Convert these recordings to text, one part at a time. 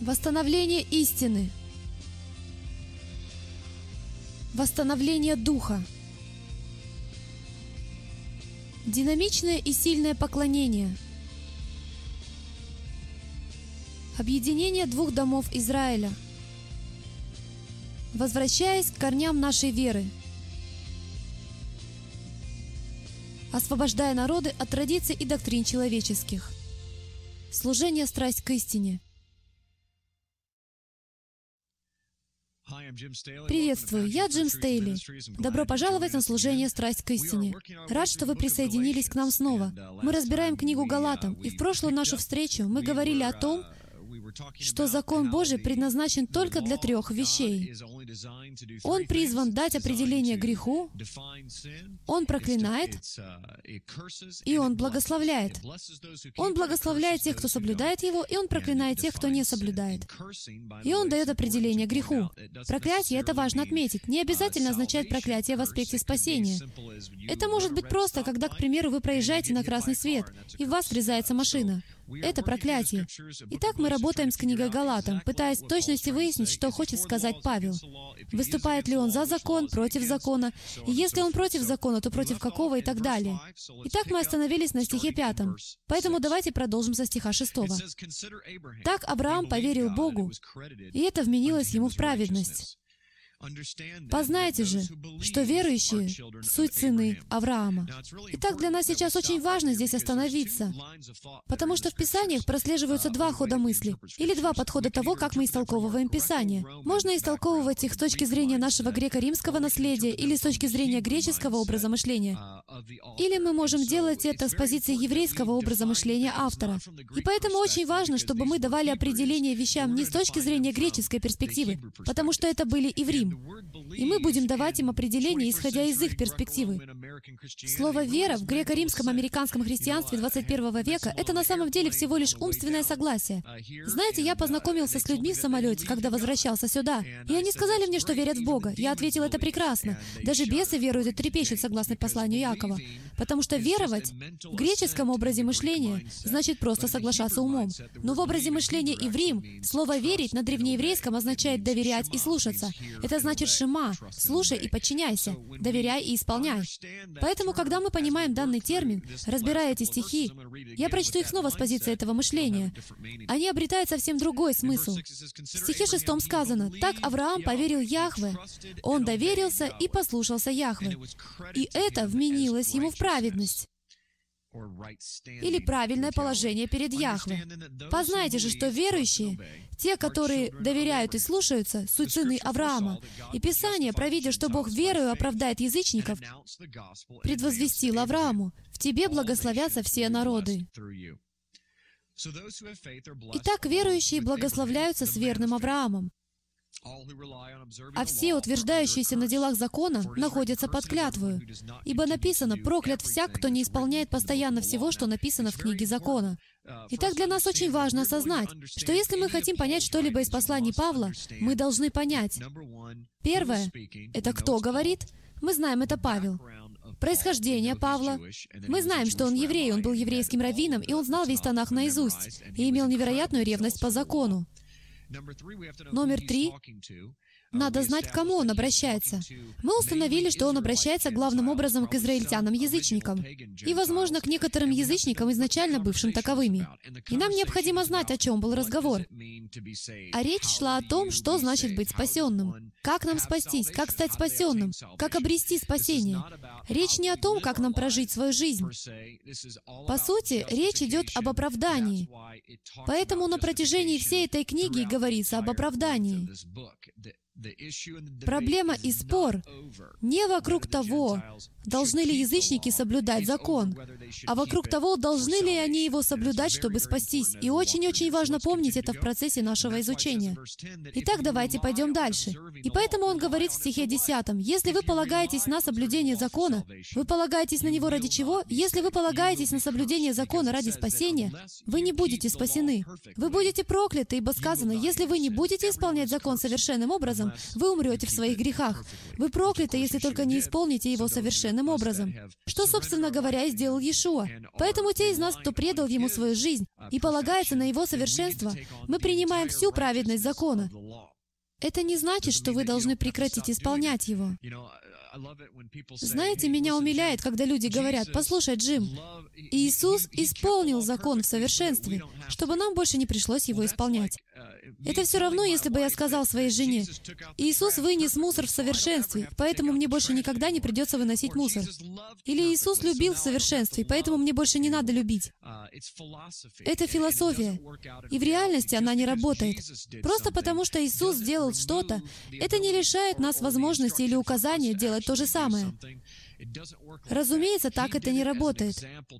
Восстановление истины. Восстановление духа. Динамичное и сильное поклонение. Объединение двух домов Израиля. Возвращаясь к корням нашей веры. Освобождая народы от традиций и доктрин человеческих. Служение страсть к истине. Приветствую, я Джим Стейли. Добро пожаловать на служение «Страсть к истине». Рад, что вы присоединились к нам снова. Мы разбираем книгу Галатам, и в прошлую нашу встречу мы говорили о том, что закон Божий предназначен только для трех вещей. Он призван дать определение греху, Он проклинает, и Он благословляет. Он благословляет тех, кто соблюдает Его, и Он проклинает тех, кто не соблюдает. И Он дает определение греху. Проклятие, это важно отметить, не обязательно означает проклятие в аспекте спасения. Это может быть просто, когда, к примеру, вы проезжаете на красный свет, и в вас врезается машина. Это проклятие. Итак, мы работаем с книгой Галатам, пытаясь в точности выяснить, что хочет сказать Павел. Выступает ли он за закон, против закона, и если он против закона, то против какого и так далее. Итак, мы остановились на стихе пятом. Поэтому давайте продолжим со стиха шестого. «Так Авраам поверил Богу, и это вменилось ему в праведность». Познайте же, что верующие — суть сыны Авраама. Итак, для нас сейчас очень важно здесь остановиться, потому что в Писаниях прослеживаются два хода мысли, или два подхода того, как мы истолковываем Писание. Можно истолковывать их с точки зрения нашего греко-римского наследия или с точки зрения греческого образа мышления. Или мы можем делать это с позиции еврейского образа мышления автора. И поэтому очень важно, чтобы мы давали определение вещам не с точки зрения греческой перспективы, потому что это были и мы будем давать им определение, исходя из их перспективы. Слово «вера» в греко-римском американском христианстве 21 века — это на самом деле всего лишь умственное согласие. Знаете, я познакомился с людьми в самолете, когда возвращался сюда, и они сказали мне, что верят в Бога. Я ответил, это прекрасно. Даже бесы веруют и трепещут, согласно посланию Якова. Потому что веровать в греческом образе мышления значит просто соглашаться умом. Но в образе мышления иврим слово «верить» на древнееврейском означает «доверять» и «слушаться». Это значит «шима» — «слушай и подчиняйся», «доверяй и исполняй». Поэтому, когда мы понимаем данный термин, разбирая эти стихи, я прочту их снова с позиции этого мышления, они обретают совсем другой смысл. В стихе шестом сказано, «Так Авраам поверил Яхве, он доверился и послушался Яхве, и это вменилось ему в праведность» или правильное положение перед Яхве. Познайте же, что верующие, те, которые доверяют и слушаются, суть сыны Авраама. И Писание, провидя, что Бог верою оправдает язычников, предвозвестил Аврааму, «В тебе благословятся все народы». Итак, верующие благословляются с верным Авраамом. А все, утверждающиеся на делах закона, находятся под клятвою. Ибо написано, проклят всяк, кто не исполняет постоянно всего, что написано в книге закона. Итак, для нас очень важно осознать, что если мы хотим понять что-либо из посланий Павла, мы должны понять. Первое — это кто говорит? Мы знаем, это Павел. Происхождение Павла. Мы знаем, что он еврей, он был еврейским раввином, и он знал весь Танах наизусть, и имел невероятную ревность по закону. Номер три надо знать, к кому он обращается. Мы установили, что он обращается главным образом к израильтянам-язычникам, и, возможно, к некоторым язычникам, изначально бывшим таковыми. И нам необходимо знать, о чем был разговор. А речь шла о том, что значит быть спасенным. Как нам спастись, как стать спасенным, как обрести спасение. Речь не о том, как нам прожить свою жизнь. По сути, речь идет об оправдании. Поэтому на протяжении всей этой книги говорится об оправдании. Проблема и спор не вокруг того, должны ли язычники соблюдать закон, а вокруг того, должны ли они его соблюдать, чтобы спастись. И очень-очень важно помнить это в процессе нашего изучения. Итак, давайте пойдем дальше. И поэтому он говорит в стихе 10, «Если вы полагаетесь на соблюдение закона, вы полагаетесь на него ради чего? Если вы полагаетесь на соблюдение закона ради спасения, вы не будете спасены. Вы будете прокляты, ибо сказано, если вы не будете исполнять закон совершенным образом, вы умрете в своих грехах. Вы прокляты, если только не исполните его совершенным образом. Что, собственно говоря, и сделал Иешуа. Поэтому те из нас, кто предал ему свою жизнь и полагается на его совершенство, мы принимаем всю праведность закона. Это не значит, что вы должны прекратить исполнять его. Знаете, меня умиляет, когда люди говорят, «Послушай, Джим, Иисус исполнил закон в совершенстве, чтобы нам больше не пришлось его исполнять». Это все равно, если бы я сказал своей жене, «Иисус вынес мусор в совершенстве, поэтому мне больше никогда не придется выносить мусор». Или «Иисус любил в совершенстве, поэтому мне больше не надо любить». Это философия, и в реальности она не работает. Просто потому, что Иисус сделал что-то, это не лишает нас возможности или указания делать то же самое. Разумеется, так это не работает.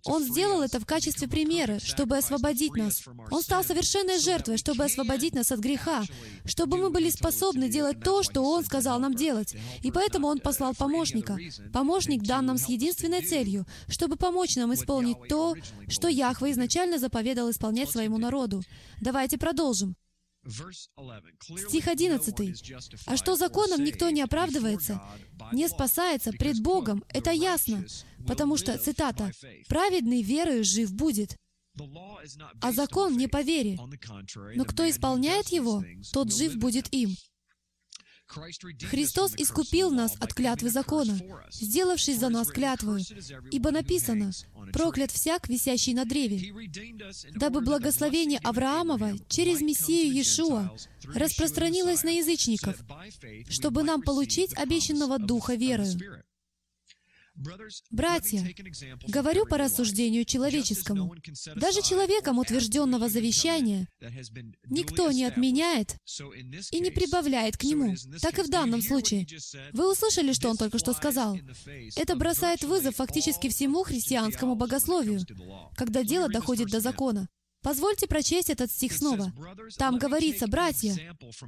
Он сделал это в качестве примера, чтобы освободить нас. Он стал совершенной жертвой, чтобы освободить нас от греха, чтобы мы были способны делать то, что Он сказал нам делать. И поэтому Он послал помощника. Помощник дан нам с единственной целью, чтобы помочь нам исполнить то, что Яхве изначально заповедал исполнять своему народу. Давайте продолжим. Стих 11. «А что законом никто не оправдывается, не спасается пред Богом, это ясно, потому что, цитата, «праведный верою жив будет». А закон не по вере, но кто исполняет его, тот жив будет им. Христос искупил нас от клятвы закона, сделавшись за нас клятвою, ибо написано, «Проклят всяк, висящий на древе», дабы благословение Авраамова через Мессию Иешуа распространилось на язычников, чтобы нам получить обещанного Духа верою. Братья, говорю по рассуждению человеческому. Даже человеком утвержденного завещания никто не отменяет и не прибавляет к нему. Так и в данном случае. Вы услышали, что он только что сказал? Это бросает вызов фактически всему христианскому богословию, когда дело доходит до закона. Позвольте прочесть этот стих снова. Там говорится, «Братья,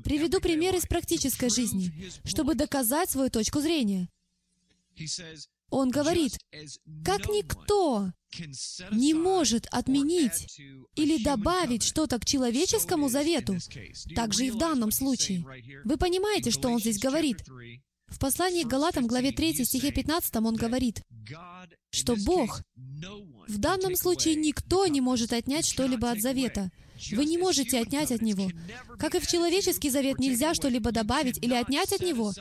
приведу пример из практической жизни, чтобы доказать свою точку зрения». Он говорит, как никто не может отменить или добавить что-то к человеческому завету, так же и в данном случае. Вы понимаете, что он здесь говорит? В послании к Галатам, главе 3, стихе 15, он говорит, что Бог, в данном случае никто не может отнять что-либо от завета. Вы не можете отнять от него. Как и в человеческий завет нельзя что-либо добавить или отнять от него.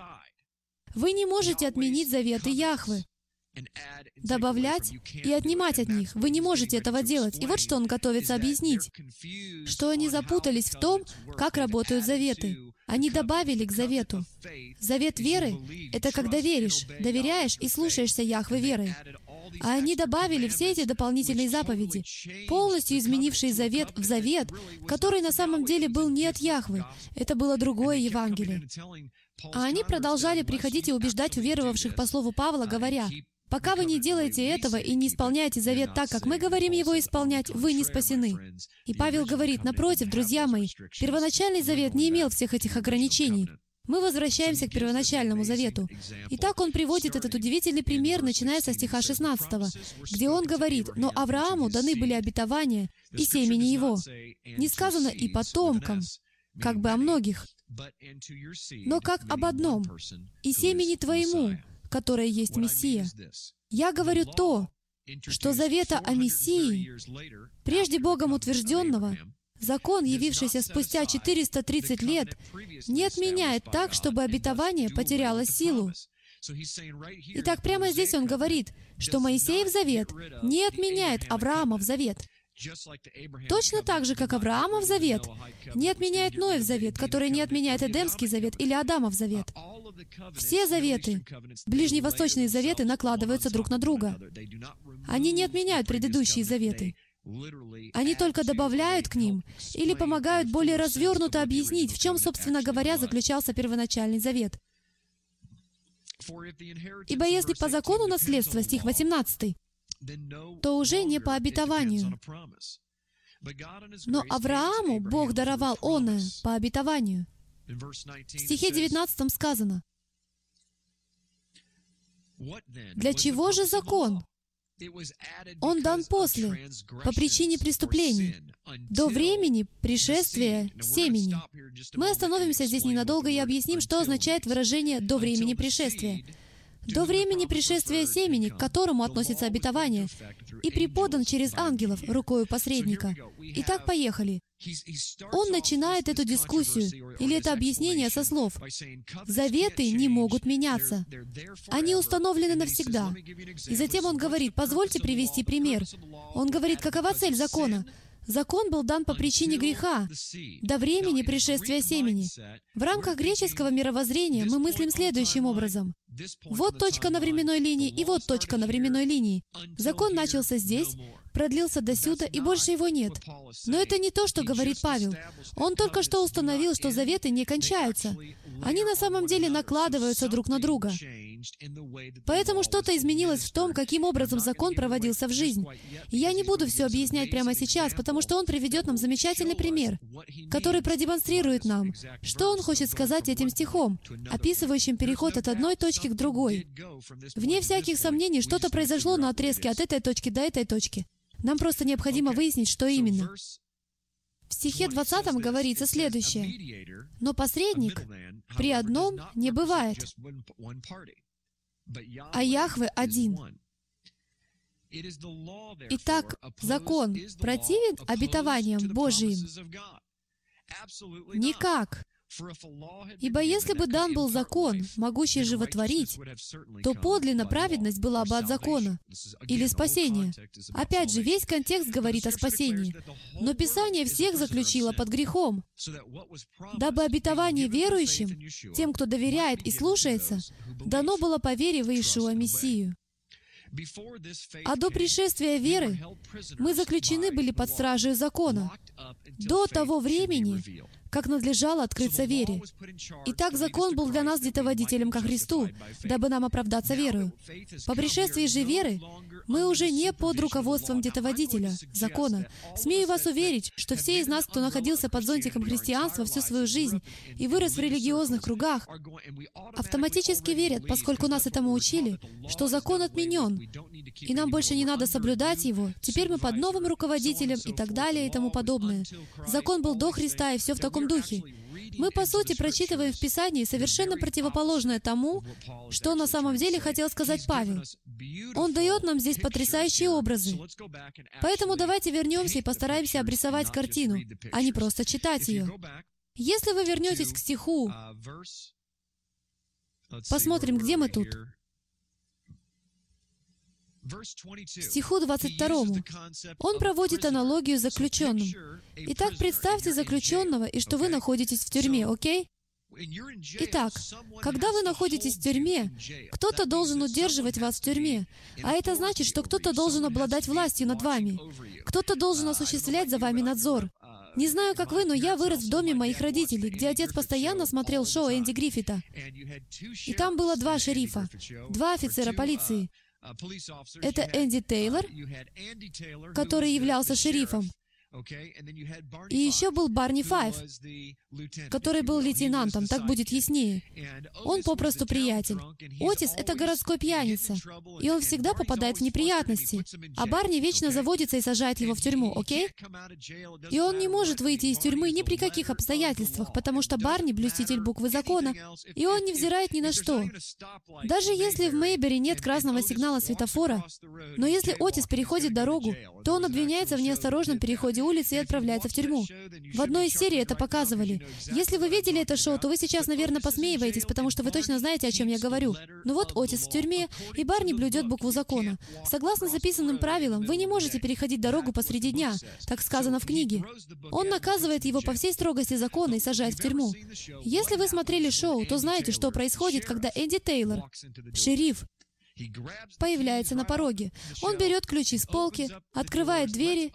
Вы не можете отменить заветы Яхвы добавлять и отнимать от них. Вы не можете этого делать. И вот что он готовится объяснить. Что они запутались в том, как работают заветы. Они добавили к завету. Завет веры — это когда веришь, доверяешь и слушаешься Яхвы верой. А они добавили все эти дополнительные заповеди, полностью изменившие завет в завет, который на самом деле был не от Яхвы. Это было другое Евангелие. А они продолжали приходить и убеждать уверовавших по слову Павла, говоря, Пока вы не делаете этого и не исполняете завет так, как мы говорим его исполнять, вы не спасены. И Павел говорит, напротив, друзья мои, первоначальный завет не имел всех этих ограничений. Мы возвращаемся к первоначальному завету. И так он приводит этот удивительный пример, начиная со стиха 16, где он говорит, «Но Аврааму даны были обетования и семени его». Не сказано «и потомкам», как бы о многих, но как об одном, «и семени твоему», которая есть Мессия. Я говорю то, что завета о Мессии, прежде Богом утвержденного, закон, явившийся спустя 430 лет, не отменяет так, чтобы обетование потеряло силу. Итак, прямо здесь он говорит, что Моисеев завет не отменяет Авраамов завет. Точно так же, как Авраамов завет не отменяет Ноев завет, который не отменяет Эдемский завет или Адамов завет. Все заветы, ближневосточные заветы накладываются друг на друга. Они не отменяют предыдущие заветы. Они только добавляют к ним или помогают более развернуто объяснить, в чем, собственно говоря, заключался первоначальный завет. Ибо если по закону наследства, стих 18, то уже не по обетованию. Но Аврааму Бог даровал оное по обетованию. В стихе 19 сказано, «Для чего же закон? Он дан после, по причине преступлений, до времени пришествия семени. Мы остановимся здесь ненадолго и объясним, что означает выражение «до времени пришествия» до времени пришествия семени, к которому относится обетование, и преподан через ангелов рукою посредника. Итак, поехали. Он начинает эту дискуссию, или это объяснение со слов «Заветы не могут меняться. Они установлены навсегда». И затем он говорит, позвольте привести пример. Он говорит, какова цель закона? Закон был дан по причине греха, до времени пришествия семени. В рамках греческого мировоззрения мы мыслим следующим образом. Вот точка на временной линии и вот точка на временной линии. Закон начался здесь, продлился до сюда, и больше его нет. Но это не то, что говорит Павел. Он только что установил, что заветы не кончаются. Они на самом деле накладываются друг на друга. Поэтому что-то изменилось в том, каким образом закон проводился в жизнь. И я не буду все объяснять прямо сейчас, потому что он приведет нам замечательный пример, который продемонстрирует нам, что он хочет сказать этим стихом, описывающим переход от одной точки к другой. Вне всяких сомнений, что-то произошло на отрезке от этой точки до этой точки. Нам просто необходимо выяснить, что именно. В стихе 20 говорится следующее. «Но посредник при одном не бывает, а Яхве один». Итак, закон противен обетованиям Божиим? Никак. Ибо если бы дан был закон, могущий животворить, то подлинно праведность была бы от закона или спасения. Опять же, весь контекст говорит о спасении. Но Писание всех заключило под грехом, дабы обетование верующим, тем, кто доверяет и слушается, дано было по вере в Иешуа Мессию. А до пришествия веры мы заключены были под стражей закона. До того времени, как надлежало открыться вере. Итак, закон был для нас детоводителем ко Христу, дабы нам оправдаться верою. По пришествии же веры мы уже не под руководством детоводителя, закона. Смею вас уверить, что все из нас, кто находился под зонтиком христианства всю свою жизнь и вырос в религиозных кругах, автоматически верят, поскольку нас этому учили, что закон отменен, и нам больше не надо соблюдать его, теперь мы под новым руководителем и так далее и тому подобное. Закон был до Христа, и все в таком таком духе. Мы, по сути, прочитываем в Писании совершенно противоположное тому, что на самом деле хотел сказать Павел. Он дает нам здесь потрясающие образы. Поэтому давайте вернемся и постараемся обрисовать картину, а не просто читать ее. Если вы вернетесь к стиху, посмотрим, где мы тут стиху 22. Он проводит аналогию с заключенным. Итак, представьте заключенного и что вы находитесь в тюрьме, окей? Итак, когда вы находитесь в тюрьме, кто-то должен удерживать вас в тюрьме, а это значит, что кто-то должен обладать властью над вами, кто-то должен осуществлять за вами надзор. Не знаю, как вы, но я вырос в доме моих родителей, где отец постоянно смотрел шоу Энди Гриффита. И там было два шерифа, два офицера полиции. Это Энди Тейлор, который являлся шерифом. И еще был Барни Файв, который был лейтенантом, так будет яснее. Он попросту приятель. Отис — это городской пьяница, и он всегда попадает в неприятности, а Барни вечно заводится и сажает его в тюрьму, окей? И он не может выйти из тюрьмы ни при каких обстоятельствах, потому что Барни — блюститель буквы закона, и он не взирает ни на что. Даже если в Мейбере нет красного сигнала светофора, но если Отис переходит дорогу, то он обвиняется в неосторожном переходе эти улицы и отправляется в тюрьму. В одной из серий это показывали. Если вы видели это шоу, то вы сейчас, наверное, посмеиваетесь, потому что вы точно знаете, о чем я говорю. Ну вот Отис в тюрьме, и Барни блюдет букву закона. Согласно записанным правилам, вы не можете переходить дорогу посреди дня, так сказано в книге. Он наказывает его по всей строгости закона и сажает в тюрьму. Если вы смотрели шоу, то знаете, что происходит, когда Энди Тейлор, шериф, появляется на пороге. Он берет ключи с полки, открывает двери,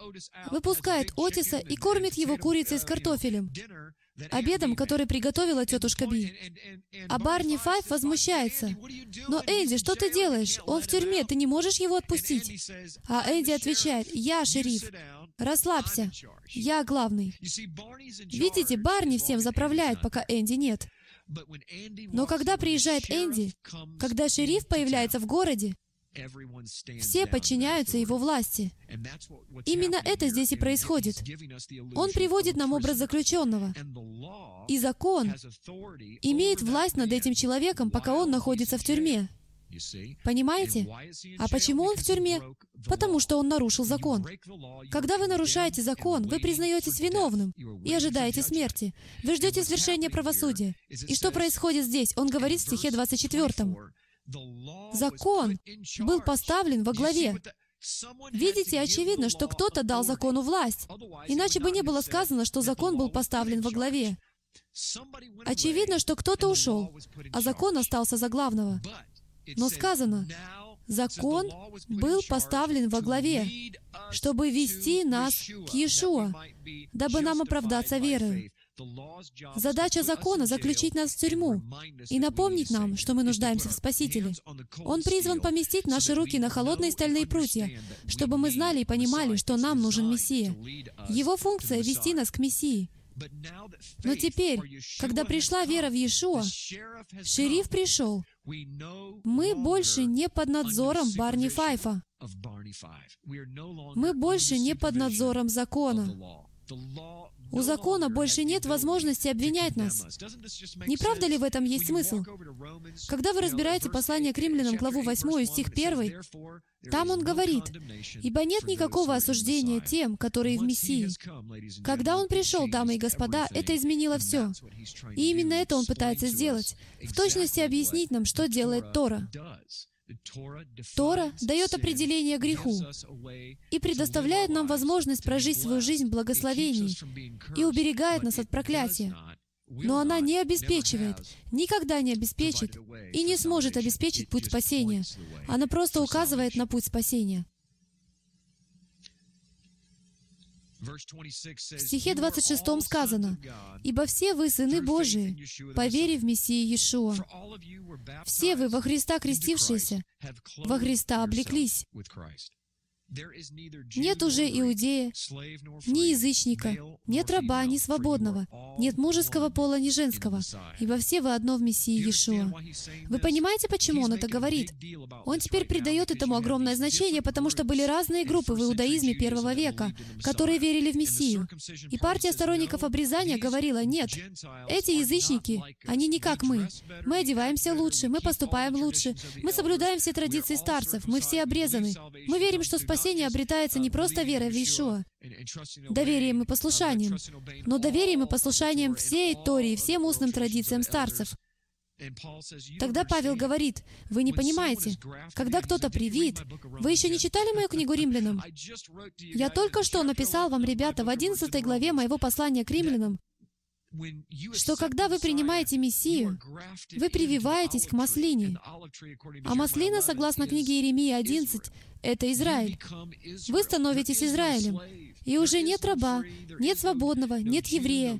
выпускает Отиса и кормит его курицей с картофелем, обедом, который приготовила тетушка Би. А Барни Файв возмущается. «Но, Энди, что ты делаешь? Он в тюрьме, ты не можешь его отпустить?» А Энди отвечает, «Я шериф. Расслабься. Я главный». Видите, Барни всем заправляет, пока Энди нет. Но когда приезжает Энди, когда шериф появляется в городе, Все подчиняются Его власти. Именно это здесь и происходит. Он приводит нам образ заключенного. И закон имеет власть над этим человеком, пока он находится в тюрьме. Понимаете? А почему он в тюрьме? Потому что он нарушил закон. Когда вы нарушаете закон, вы признаетесь виновным и ожидаете смерти. Вы ждете свершения правосудия. И что происходит здесь? Он говорит в стихе 24. Закон был поставлен во главе. Видите, очевидно, что кто-то дал закону власть. Иначе бы не было сказано, что закон был поставлен во главе. Очевидно, что кто-то ушел, а закон остался за главного. Но сказано, закон был поставлен во главе, чтобы вести нас к Иешуа, дабы нам оправдаться верой. Задача закона — заключить нас в тюрьму и напомнить нам, что мы нуждаемся в Спасителе. Он призван поместить наши руки на холодные стальные прутья, чтобы мы знали и понимали, что нам нужен Мессия. Его функция — вести нас к Мессии. Но теперь, когда пришла вера в Иешуа, шериф пришел, мы больше не под надзором Барни Файфа. Мы больше не под надзором закона. У закона больше нет возможности обвинять нас. Не правда ли в этом есть смысл? Когда вы разбираете послание к римлянам, главу 8, стих 1, там он говорит, «Ибо нет никакого осуждения тем, которые в Мессии». Когда он пришел, дамы и господа, это изменило все. И именно это он пытается сделать, в точности объяснить нам, что делает Тора. Тора дает определение греху и предоставляет нам возможность прожить свою жизнь в благословении и уберегает нас от проклятия. Но она не обеспечивает, никогда не обеспечит и не сможет обеспечить путь спасения. Она просто указывает на путь спасения. В стихе 26 сказано, «Ибо все вы сыны Божии, по вере в Мессии Иешуа. Все вы во Христа крестившиеся, во Христа облеклись». Нет уже иудея, ни язычника, нет раба, ни свободного, нет мужеского пола, ни женского, ибо все вы одно в Мессии Иешуа. Вы понимаете, почему он это говорит? Он теперь придает этому огромное значение, потому что были разные группы в иудаизме первого века, которые верили в Мессию. И партия сторонников обрезания говорила, нет, эти язычники, они не как мы. Мы одеваемся лучше, мы поступаем лучше, мы соблюдаем все традиции старцев, мы все обрезаны. Мы верим, что спасение спасение обретается не просто верой в Иешуа, доверием и послушанием, но доверием и послушанием всей Тории, всем устным традициям старцев. Тогда Павел говорит, вы не понимаете, когда кто-то привит, вы еще не читали мою книгу римлянам? Я только что написал вам, ребята, в 11 главе моего послания к римлянам, что когда вы принимаете Мессию, вы прививаетесь к маслине. А маслина, согласно книге Иеремии 11, это Израиль. Вы становитесь Израилем. И уже нет раба, нет свободного, нет еврея,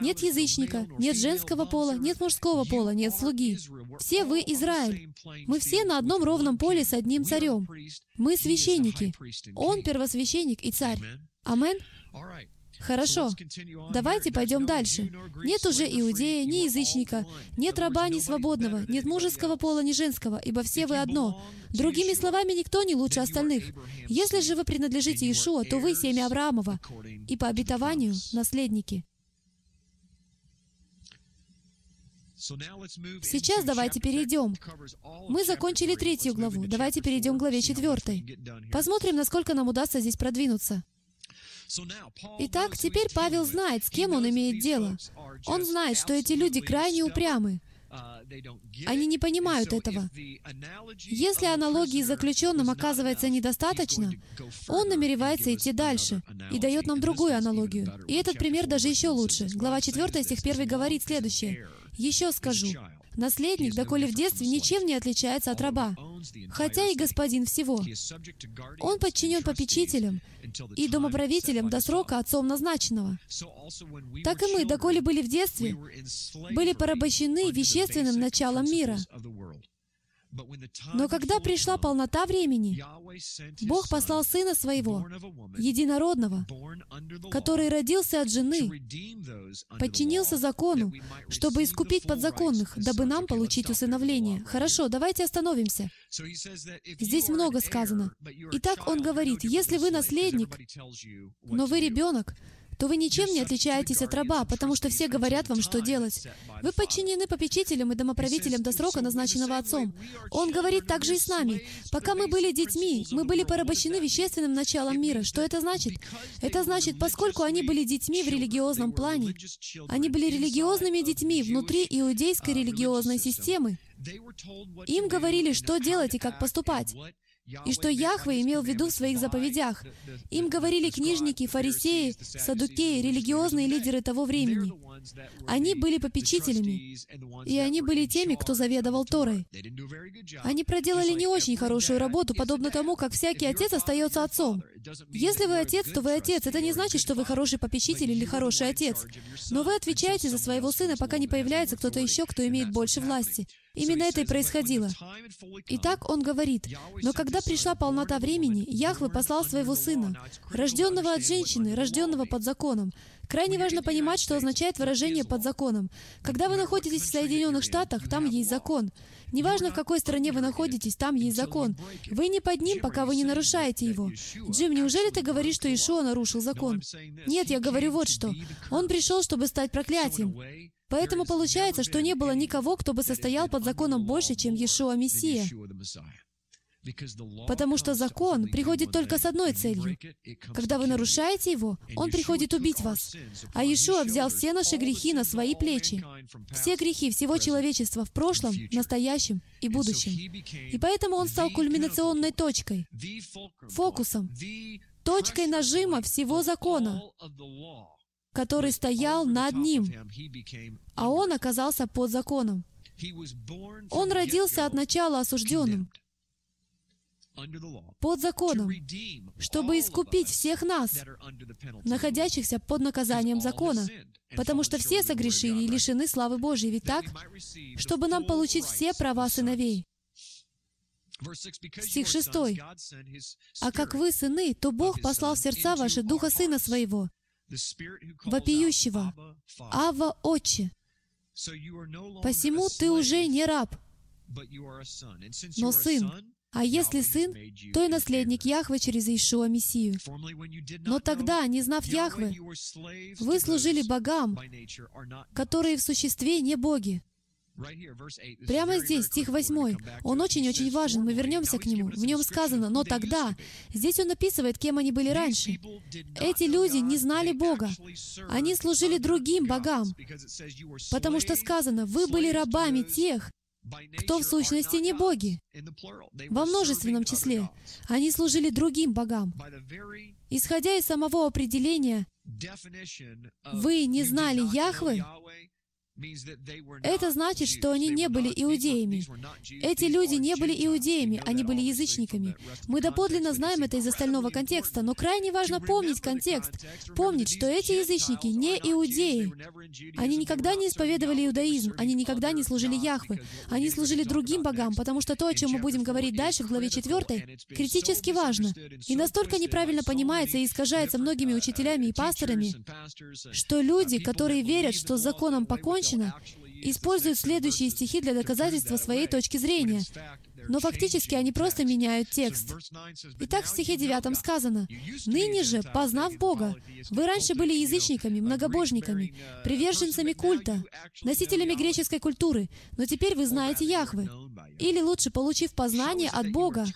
нет язычника, нет женского пола, нет мужского пола, нет слуги. Все вы Израиль. Мы все на одном ровном поле с одним царем. Мы священники. Он первосвященник и царь. Амен? Хорошо, давайте пойдем дальше. Нет уже иудея, ни язычника, нет раба, ни свободного, нет мужеского пола, ни женского, ибо все вы одно. Другими словами, никто не лучше остальных. Если же вы принадлежите Иешуа, то вы семя Авраамова, и по обетованию наследники. Сейчас давайте перейдем. Мы закончили третью главу. Давайте перейдем к главе четвертой. Посмотрим, насколько нам удастся здесь продвинуться. Итак, теперь Павел знает, с кем он имеет дело. Он знает, что эти люди крайне упрямы. Они не понимают этого. Если аналогии с заключенным оказывается недостаточно, он намеревается идти дальше и дает нам другую аналогию. И этот пример даже еще лучше. Глава 4, стих 1 говорит следующее. «Еще скажу, Наследник, доколе в детстве, ничем не отличается от раба, хотя и господин всего. Он подчинен попечителям и домоправителям до срока отцом назначенного. Так и мы, доколе были в детстве, были порабощены вещественным началом мира. Но когда пришла полнота времени, Бог послал Сына Своего, Единородного, который родился от жены, подчинился закону, чтобы искупить подзаконных, дабы нам получить усыновление. Хорошо, давайте остановимся. Здесь много сказано. Итак, он говорит, если вы наследник, но вы ребенок, то вы ничем не отличаетесь от раба, потому что все говорят вам, что делать. Вы подчинены попечителям и домоправителям до срока, назначенного Отцом. Он говорит также и с нами. Пока мы были детьми, мы были порабощены вещественным началом мира. Что это значит? Это значит, поскольку они были детьми в религиозном плане, они были религиозными детьми внутри иудейской религиозной системы. Им говорили, что делать и как поступать и что Яхве имел в виду в своих заповедях. Им говорили книжники, фарисеи, садукеи, религиозные лидеры того времени. Они были попечителями, и они были теми, кто заведовал Торой. Они проделали не очень хорошую работу, подобно тому, как всякий отец остается отцом. Если вы отец, то вы отец. Это не значит, что вы хороший попечитель или хороший отец. Но вы отвечаете за своего сына, пока не появляется кто-то еще, кто имеет больше власти. Именно это и происходило. Итак, он говорит, «Но когда пришла полнота времени, Яхве послал своего сына, рожденного от женщины, рожденного под законом, Крайне важно понимать, что означает выражение «под законом». Когда вы находитесь в Соединенных Штатах, там есть закон. Неважно, в какой стране вы находитесь, там есть закон. Вы не под ним, пока вы не нарушаете его. Джим, неужели ты говоришь, что Ишуа нарушил закон? Нет, я говорю вот что. Он пришел, чтобы стать проклятием. Поэтому получается, что не было никого, кто бы состоял под законом больше, чем Иешуа Мессия. Потому что закон приходит только с одной целью. Когда вы нарушаете его, он приходит убить вас. А Иешуа взял все наши грехи на свои плечи. Все грехи всего человечества в прошлом, настоящем и будущем. И поэтому он стал кульминационной точкой, фокусом, точкой нажима всего закона, который стоял над ним, а он оказался под законом. Он родился от начала осужденным, под законом, чтобы искупить всех нас, находящихся под наказанием закона, потому что все согрешили и лишены славы Божьей, ведь так? Чтобы нам получить все права сыновей. Стих 6. «А как вы сыны, то Бог послал в сердца ваши Духа Сына Своего, вопиющего, Ава Отче. Посему ты уже не раб, но сын, а если сын, то и наследник Яхвы через Иешуа Мессию. Но тогда, не знав Яхвы, вы служили богам, которые в существе не боги. Прямо здесь, стих 8. Он очень-очень важен, мы вернемся к нему. В нем сказано «но тогда». Здесь он описывает, кем они были раньше. Эти люди не знали Бога. Они служили другим богам, потому что сказано «вы были рабами тех, кто в сущности не боги, во множественном числе. Они служили другим богам. Исходя из самого определения, вы не знали Яхвы, это значит, что они не были иудеями. Эти люди не были иудеями, они были язычниками. Мы доподлинно знаем это из остального контекста, но крайне важно помнить контекст, помнить, что эти язычники не иудеи. Они никогда не исповедовали иудаизм, они никогда не служили Яхве, они служили другим богам, потому что то, о чем мы будем говорить дальше в главе 4, критически важно. и настолько неправильно понимается и искажается многими учителями и пасторами, что люди, которые верят, что с законом покончено, женщина используют следующие стихи для доказательства своей точки зрения. Но фактически они просто меняют текст. Итак, в стихе 9 сказано, «Ныне же, познав Бога, вы раньше были язычниками, многобожниками, приверженцами культа, носителями греческой культуры, но теперь вы знаете Яхвы. Или лучше, получив познание от Бога,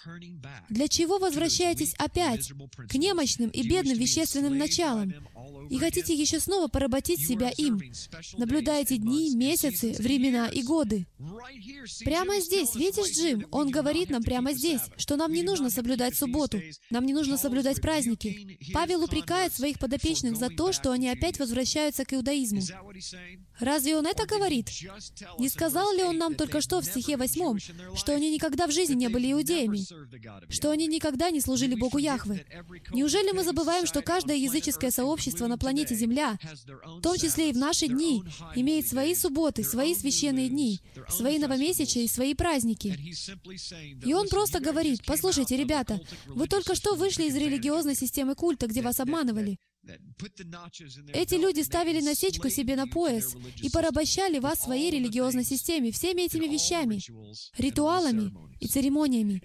для чего возвращаетесь опять к немощным и бедным вещественным началам, и хотите еще снова поработить себя им. Наблюдаете дни, месяцы, времена и годы. Прямо здесь, видишь, Джим, он говорит нам прямо здесь, что нам не нужно соблюдать субботу, нам не нужно соблюдать праздники. Павел упрекает своих подопечных за то, что они опять возвращаются к иудаизму. Разве он это говорит? Не сказал ли он нам только что в стихе 8, что они никогда в жизни не были иудеями? Что они никогда не служили Богу Яхвы? Неужели мы забываем, что каждое языческое сообщество на планете Земля, в том числе и в наши дни, имеет свои субботы, свои священные дни, свои новомесячия и свои праздники? И он просто говорит, послушайте, ребята, вы только что вышли из религиозной системы культа, где вас обманывали. Эти люди ставили насечку себе на пояс и порабощали вас своей религиозной системе всеми этими вещами, ритуалами и церемониями.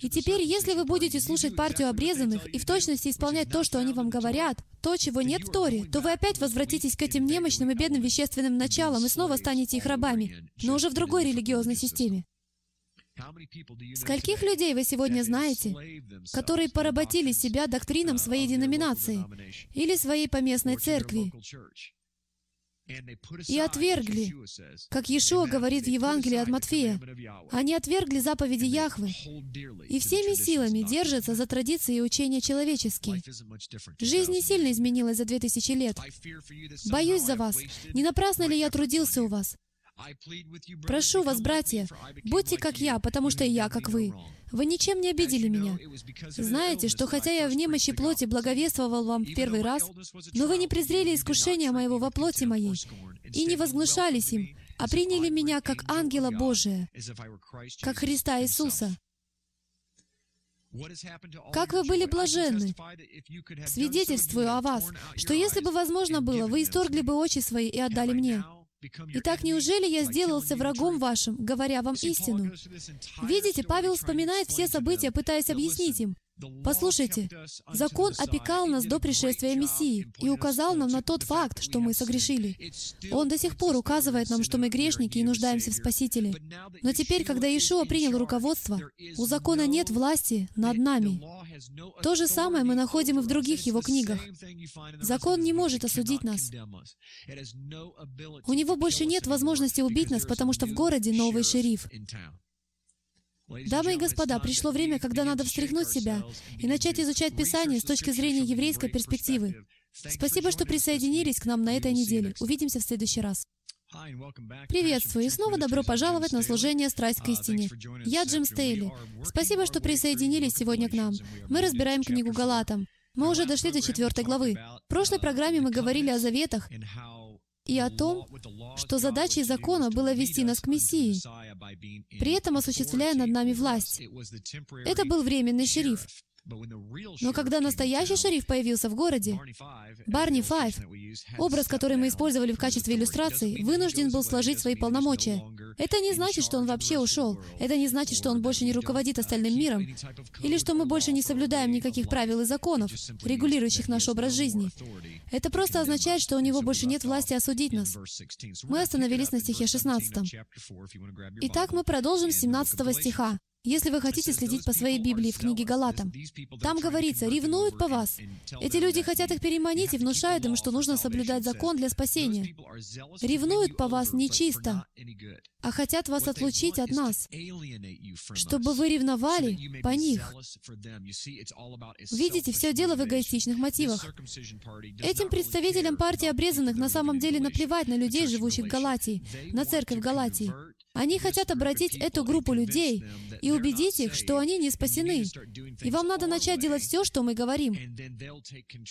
И теперь, если вы будете слушать партию обрезанных и в точности исполнять то, что они вам говорят, то, чего нет в Торе, то вы опять возвратитесь к этим немощным и бедным вещественным началам и снова станете их рабами, но уже в другой религиозной системе. Скольких людей вы сегодня знаете, которые поработили себя доктринам своей деноминации или своей поместной церкви и отвергли, как Иешуа говорит в Евангелии от Матфея, они отвергли заповеди Яхвы и всеми силами держатся за традиции и учения человеческие. Жизнь не сильно изменилась за две тысячи лет. Боюсь за вас. Не напрасно ли я трудился у вас? Прошу вас, братья, будьте как я, потому что и я как вы. Вы ничем не обидели меня. Знаете, что хотя я в немощи плоти благовествовал вам в первый раз, но вы не презрели искушения моего во плоти моей и не возглашались им, а приняли меня как ангела Божия, как Христа Иисуса. Как вы были блаженны! Свидетельствую о вас, что если бы возможно было, вы исторгли бы очи свои и отдали мне. Итак, неужели я сделался врагом вашим, говоря вам истину? Видите, Павел вспоминает все события, пытаясь объяснить им. Послушайте, закон опекал нас до пришествия Мессии и указал нам на тот факт, что мы согрешили. Он до сих пор указывает нам, что мы грешники и нуждаемся в Спасителе. Но теперь, когда Иешуа принял руководство, у закона нет власти над нами. То же самое мы находим и в других его книгах. Закон не может осудить нас. У него больше нет возможности убить нас, потому что в городе новый шериф. Дамы и господа, пришло время, когда надо встряхнуть себя и начать изучать Писание с точки зрения еврейской перспективы. Спасибо, что присоединились к нам на этой неделе. Увидимся в следующий раз. Приветствую и снова добро пожаловать на служение «Страсть к истине». Я Джим Стейли. Спасибо, что присоединились сегодня к нам. Мы разбираем книгу Галатам. Мы уже дошли до четвертой главы. В прошлой программе мы говорили о заветах и о том, что задачей закона было вести нас к Мессии, при этом осуществляя над нами власть. Это был временный шериф. Но когда настоящий шериф появился в городе, Барни Файв, образ, который мы использовали в качестве иллюстрации, вынужден был сложить свои полномочия. Это не значит, что он вообще ушел. Это не значит, что он больше не руководит остальным миром. Или что мы больше не соблюдаем никаких правил и законов, регулирующих наш образ жизни. Это просто означает, что у него больше нет власти осудить нас. Мы остановились на стихе 16. Итак, мы продолжим с 17 стиха. Если вы хотите следить по своей Библии в книге Галатам, там говорится, ревнуют по вас. Эти люди хотят их переманить и внушают им, что нужно соблюдать закон для спасения. Ревнуют по вас нечисто, а хотят вас отлучить от нас, чтобы вы ревновали по них. Видите, все дело в эгоистичных мотивах. Этим представителям партии обрезанных на самом деле наплевать на людей, живущих в Галатии, на церковь Галатии. Они хотят обратить эту группу людей и убедить их, что они не спасены. И вам надо начать делать все, что мы говорим.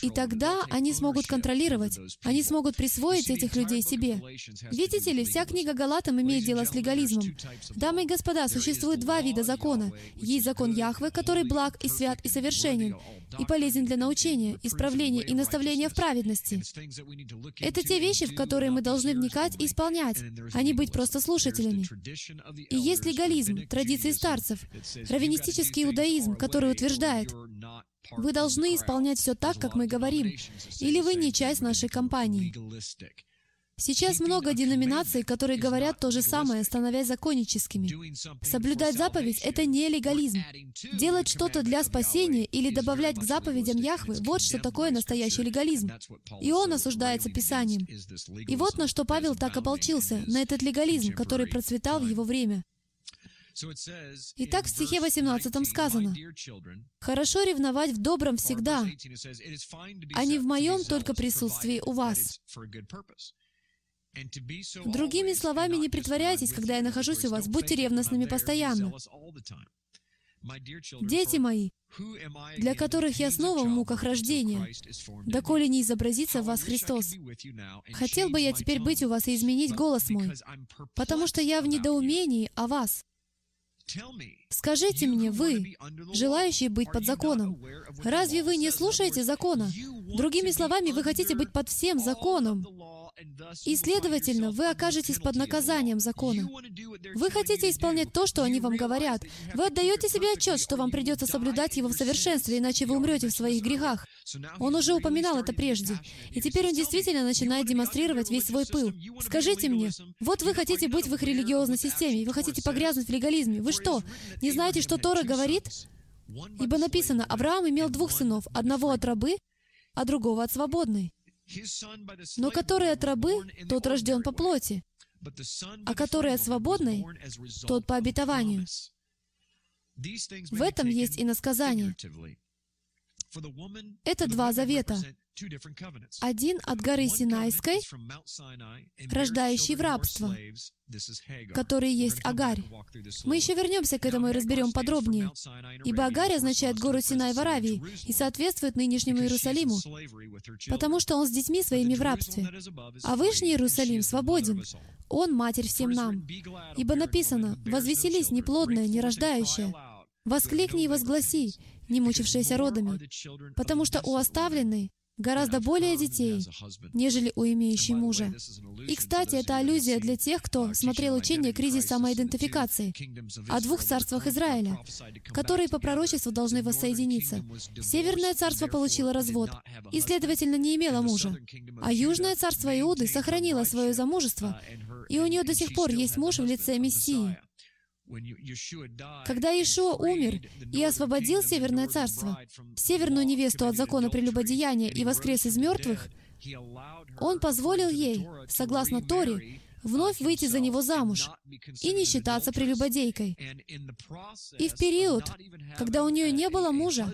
И тогда они смогут контролировать, они смогут присвоить этих людей себе. Видите ли, вся книга Галатам имеет дело с легализмом. Дамы и господа, существует два вида закона. Есть закон Яхвы, который благ и свят и совершенен, и полезен для научения, исправления и наставления в праведности. Это те вещи, в которые мы должны вникать и исполнять, а не быть просто слушателями. И есть легализм, традиции старцев, раввинистический иудаизм, который утверждает, вы должны исполнять все так, как мы говорим, или вы не часть нашей компании. Сейчас много деноминаций, которые говорят то же самое, становясь законническими. Соблюдать заповедь — это не легализм. Делать что-то для спасения или добавлять к заповедям Яхвы — вот что такое настоящий легализм. И он осуждается Писанием. И вот на что Павел так ополчился, на этот легализм, который процветал в его время. Итак, в стихе 18 сказано, «Хорошо ревновать в добром всегда, а не в моем только присутствии у вас». Другими словами, не притворяйтесь, когда я нахожусь у вас, будьте ревностными постоянно. Дети мои, для которых я снова в муках рождения, доколе не изобразится в вас Христос. Хотел бы я теперь быть у вас и изменить голос мой, потому что я в недоумении о вас. Скажите мне, вы, желающие быть под законом, разве вы не слушаете закона? Другими словами, вы хотите быть под всем законом. И, следовательно, вы окажетесь под наказанием закона. Вы хотите исполнять то, что они вам говорят. Вы отдаете себе отчет, что вам придется соблюдать его в совершенстве, иначе вы умрете в своих грехах. Он уже упоминал это прежде. И теперь он действительно начинает демонстрировать весь свой пыл. Скажите мне, вот вы хотите быть в их религиозной системе, вы хотите погрязнуть в легализме. Вы что, не знаете, что Тора говорит? Ибо написано, Авраам имел двух сынов, одного от рабы, а другого от свободной. Но который от рабы, тот рожден по плоти, а который от свободной, тот по обетованию. В этом есть и насказание. Это два завета. Один от горы Синайской, рождающий в рабство, который есть Агарь. Мы еще вернемся к этому и разберем подробнее. Ибо Агарь означает гору Синай в Аравии и соответствует нынешнему Иерусалиму, потому что он с детьми своими в рабстве. А Вышний Иерусалим свободен. Он Матерь всем нам. Ибо написано, «Возвеселись, неплодная, нерождающая, воскликни и возгласи, не мучившаяся родами, потому что у оставленной гораздо более детей, нежели у имеющей мужа. И, кстати, это аллюзия для тех, кто смотрел учение «Кризис самоидентификации» о двух царствах Израиля, которые по пророчеству должны воссоединиться. Северное царство получило развод и, следовательно, не имело мужа, а Южное царство Иуды сохранило свое замужество, и у нее до сих пор есть муж в лице Мессии. Когда Иешуа умер и освободил Северное Царство, северную невесту от закона прелюбодеяния и воскрес из мертвых, Он позволил ей, согласно Торе, вновь выйти за него замуж и не считаться прелюбодейкой. И в период, когда у нее не было мужа,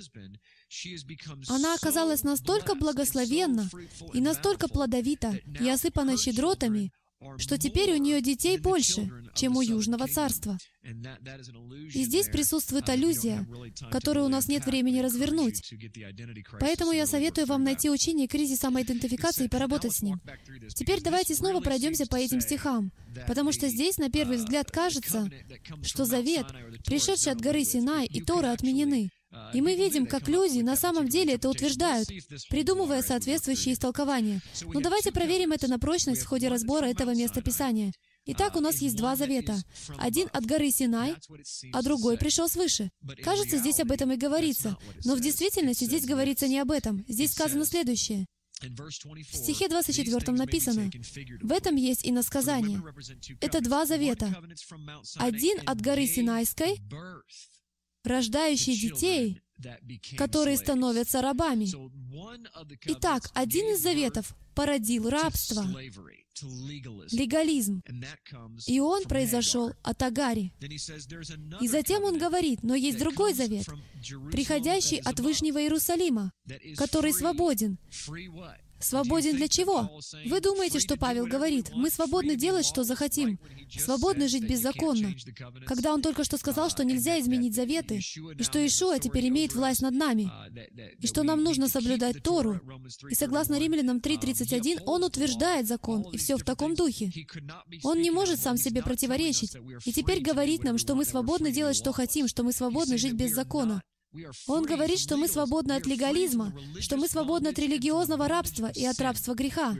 она оказалась настолько благословенна и настолько плодовита и осыпана щедротами, что теперь у нее детей больше, чем у Южного Царства. И здесь присутствует аллюзия, которую у нас нет времени развернуть. Поэтому я советую вам найти учение кризис самоидентификации и поработать с ним. Теперь давайте снова пройдемся по этим стихам, потому что здесь, на первый взгляд, кажется, что завет, пришедший от горы Синай и Торы, отменены. И мы видим, как люди на самом деле это утверждают, придумывая соответствующие истолкования. Но давайте проверим это на прочность в ходе разбора этого места Писания. Итак, у нас есть два завета. Один от горы Синай, а другой пришел свыше. Кажется, здесь об этом и говорится. Но в действительности здесь говорится не об этом. Здесь сказано следующее. В стихе 24 написано, «В этом есть и насказание». Это два завета. Один от горы Синайской, рождающие детей, которые становятся рабами. Итак, один из заветов породил рабство, легализм, и он произошел от Агари. И затем он говорит, но есть другой завет, приходящий от Вышнего Иерусалима, который свободен, Свободен для чего? Вы думаете, что Павел говорит, мы свободны делать, что захотим, свободны жить беззаконно, когда он только что сказал, что нельзя изменить заветы, и что Ишуа теперь имеет власть над нами, и что нам нужно соблюдать Тору. И согласно Римлянам 3.31, он утверждает закон, и все в таком духе. Он не может сам себе противоречить, и теперь говорит нам, что мы свободны делать, что хотим, что мы свободны жить без закона. Он говорит, что мы свободны от легализма, что мы свободны от религиозного рабства и от рабства греха.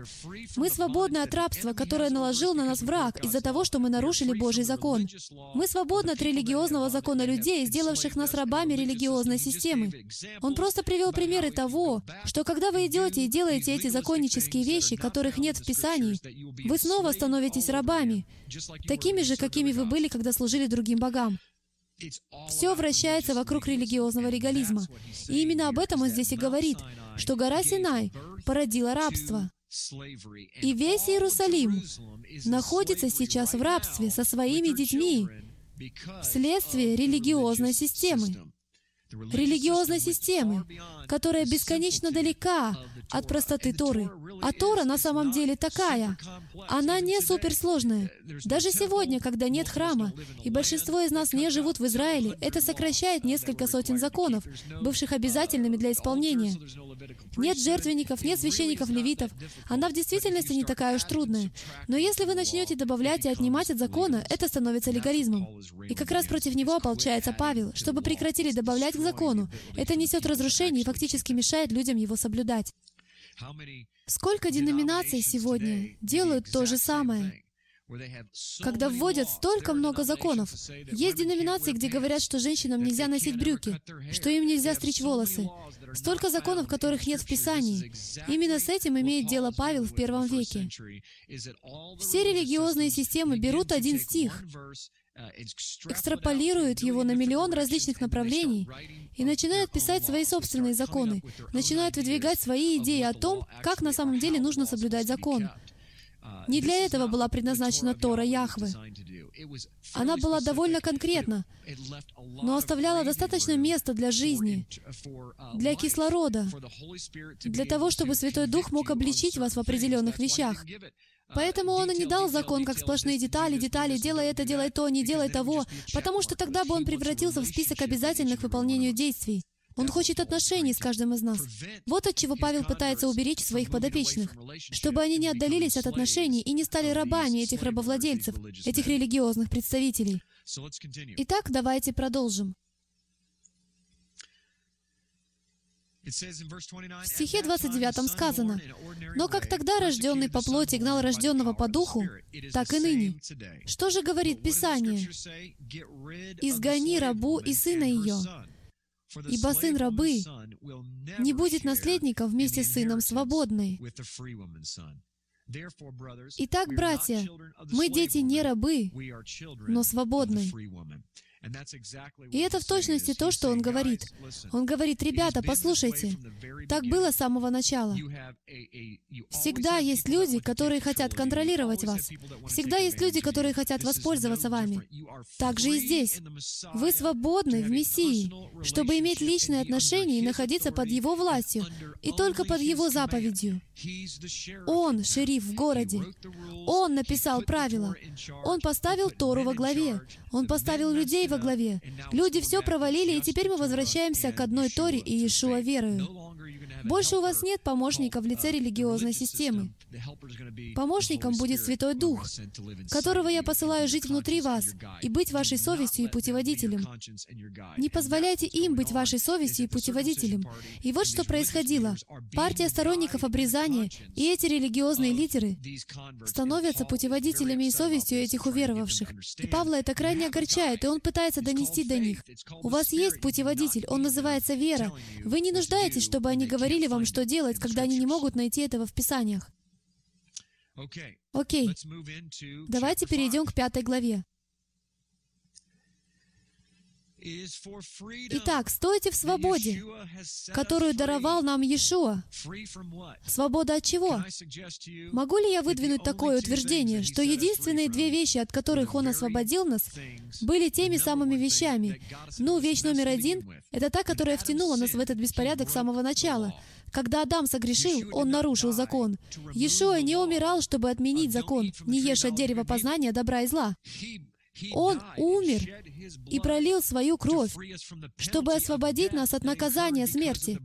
Мы свободны от рабства, которое наложил на нас враг из-за того, что мы нарушили Божий закон. Мы свободны от религиозного закона людей, сделавших нас рабами религиозной системы. Он просто привел примеры того, что когда вы идете и делаете эти законнические вещи, которых нет в Писании, вы снова становитесь рабами, такими же, какими вы были, когда служили другим богам. Все вращается вокруг религиозного легализма. И именно об этом он здесь и говорит, что гора Синай породила рабство. И весь Иерусалим находится сейчас в рабстве со своими детьми вследствие религиозной системы. религиозной системы, которая бесконечно далека от простоты Торы. А Тора на самом деле такая. Она не суперсложная. Даже сегодня, когда нет храма, и большинство из нас не живут в Израиле, это сокращает несколько сотен законов, бывших обязательными для исполнения. Нет жертвенников, нет священников-левитов. Она в действительности не такая уж трудная. Но если вы начнете добавлять и отнимать от закона, это становится легализмом. И как раз против него ополчается Павел, чтобы прекратили добавлять к закону. Это несет разрушение и фактически мешает людям его соблюдать. Сколько деноминаций сегодня делают то же самое? когда вводят столько много законов. Есть деноминации, где говорят, что женщинам нельзя носить брюки, что им нельзя стричь волосы. Столько законов, которых нет в Писании. Именно с этим имеет дело Павел в первом веке. Все религиозные системы берут один стих, экстраполируют его на миллион различных направлений и начинают писать свои собственные законы, начинают выдвигать свои идеи о том, как на самом деле нужно соблюдать закон. Не для этого была предназначена Тора Яхвы. Она была довольно конкретна, но оставляла достаточно места для жизни, для кислорода, для того, чтобы Святой Дух мог обличить вас в определенных вещах. Поэтому он и не дал закон как сплошные детали, детали, делай это, делай то, не делай того, потому что тогда бы он превратился в список обязательных выполнению действий. Он хочет отношений с каждым из нас. Вот от чего Павел пытается уберечь своих подопечных, чтобы они не отдалились от отношений и не стали рабами этих рабовладельцев, этих религиозных представителей. Итак, давайте продолжим. В стихе 29 сказано, «Но как тогда рожденный по плоти гнал рожденного по духу, так и ныне. Что же говорит Писание? «Изгони рабу и сына ее, Ибо сын рабы не будет наследником вместе с сыном свободной. Итак, братья, мы дети не рабы, но свободны. И это в точности то, что он говорит. Он говорит, ребята, послушайте, так было с самого начала. Всегда есть люди, которые хотят контролировать вас. Всегда есть люди, которые хотят воспользоваться вами. Так же и здесь. Вы свободны в Мессии, чтобы иметь личные отношения и находиться под Его властью, и только под Его заповедью. Он шериф в городе. Он написал правила. Он поставил Тору во главе. Он поставил людей во главе. Люди все провалили, и теперь мы возвращаемся к одной Торе и Иешуа верою. Больше у вас нет помощника в лице религиозной системы. Помощником будет Святой Дух, которого я посылаю жить внутри вас и быть вашей совестью и путеводителем. Не позволяйте им быть вашей совестью и путеводителем. И вот что происходило. Партия сторонников обрезания и эти религиозные лидеры становятся путеводителями и совестью этих уверовавших. И Павла это крайне огорчает, и он пытается донести до них. У вас есть путеводитель, он называется вера. Вы не нуждаетесь, чтобы они говорили вам, что делать, когда они не могут найти этого в Писаниях. Окей, давайте перейдем к пятой главе. Итак, стойте в свободе, которую даровал нам Иешуа. Свобода от чего? Могу ли я выдвинуть такое утверждение, что единственные две вещи, от которых Он освободил нас, были теми самыми вещами? Ну, вещь номер один — это та, которая втянула нас в этот беспорядок с самого начала. Когда Адам согрешил, он нарушил закон. Иешуа не умирал, чтобы отменить закон, не ешь от дерева познания добра и зла. Он умер и пролил свою кровь, чтобы освободить нас от наказания смерти,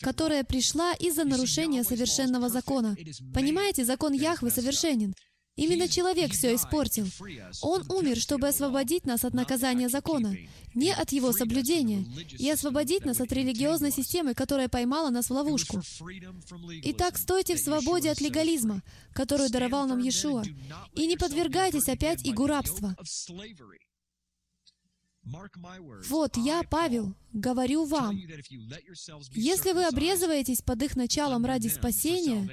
которая пришла из-за нарушения совершенного закона. Понимаете, закон Яхвы совершенен. Именно человек все испортил. Он умер, чтобы освободить нас от наказания закона, не от его соблюдения, и освободить нас от религиозной системы, которая поймала нас в ловушку. Итак, стойте в свободе от легализма, которую даровал нам Иешуа, и не подвергайтесь опять игу рабства. Вот я, Павел, говорю вам, если вы обрезываетесь под их началом ради спасения,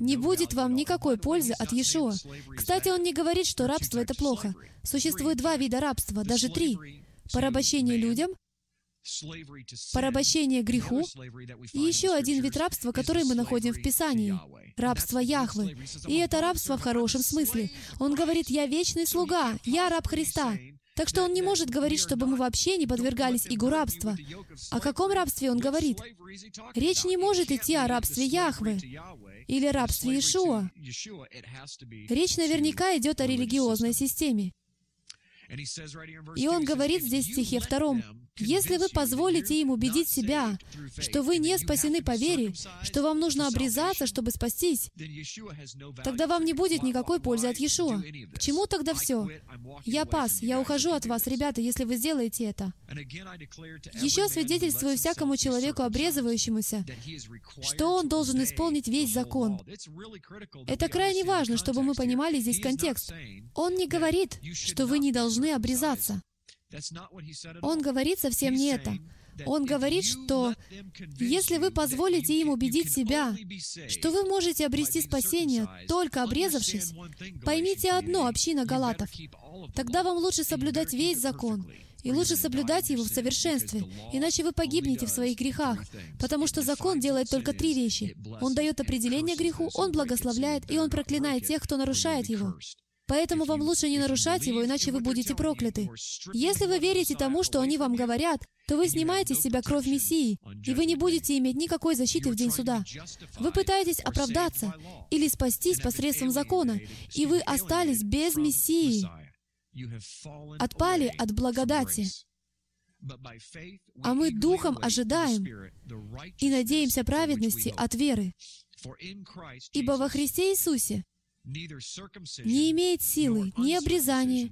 не будет вам никакой пользы от Иешуа. Кстати, он не говорит, что рабство — это плохо. Существует два вида рабства, даже три. Порабощение людям, порабощение греху и еще один вид рабства, который мы находим в Писании — рабство Яхвы. И это рабство в хорошем смысле. Он говорит, «Я вечный слуга, я раб Христа». Так что он не может говорить, чтобы мы вообще не подвергались игу рабства. О каком рабстве он говорит? Речь не может идти о рабстве Яхвы или рабстве Иешуа. Речь наверняка идет о религиозной системе. И он говорит здесь в стихе втором, «Если вы позволите им убедить себя, что вы не спасены по вере, что вам нужно обрезаться, чтобы спастись, тогда вам не будет никакой пользы от Иешуа. К чему тогда все? Я пас, я ухожу от вас, ребята, если вы сделаете это». Еще свидетельствую всякому человеку, обрезывающемуся, что он должен исполнить весь закон. Это крайне важно, чтобы мы понимали здесь контекст. Он не говорит, что вы не должны обрезаться. Он говорит совсем не это. Он говорит, что если вы позволите им убедить себя, что вы можете обрести спасение, только обрезавшись, поймите одно, община галатов, тогда вам лучше соблюдать весь закон, и лучше соблюдать его в совершенстве, иначе вы погибнете в своих грехах, потому что закон делает только три вещи. Он дает определение греху, он благословляет, и он проклинает тех, кто нарушает его. Поэтому вам лучше не нарушать его, иначе вы будете прокляты. Если вы верите тому, что они вам говорят, то вы снимаете с себя кровь Мессии, и вы не будете иметь никакой защиты в день суда. Вы пытаетесь оправдаться или спастись посредством закона, и вы остались без Мессии, отпали от благодати. А мы духом ожидаем и надеемся праведности от веры. Ибо во Христе Иисусе не имеет силы ни обрезание,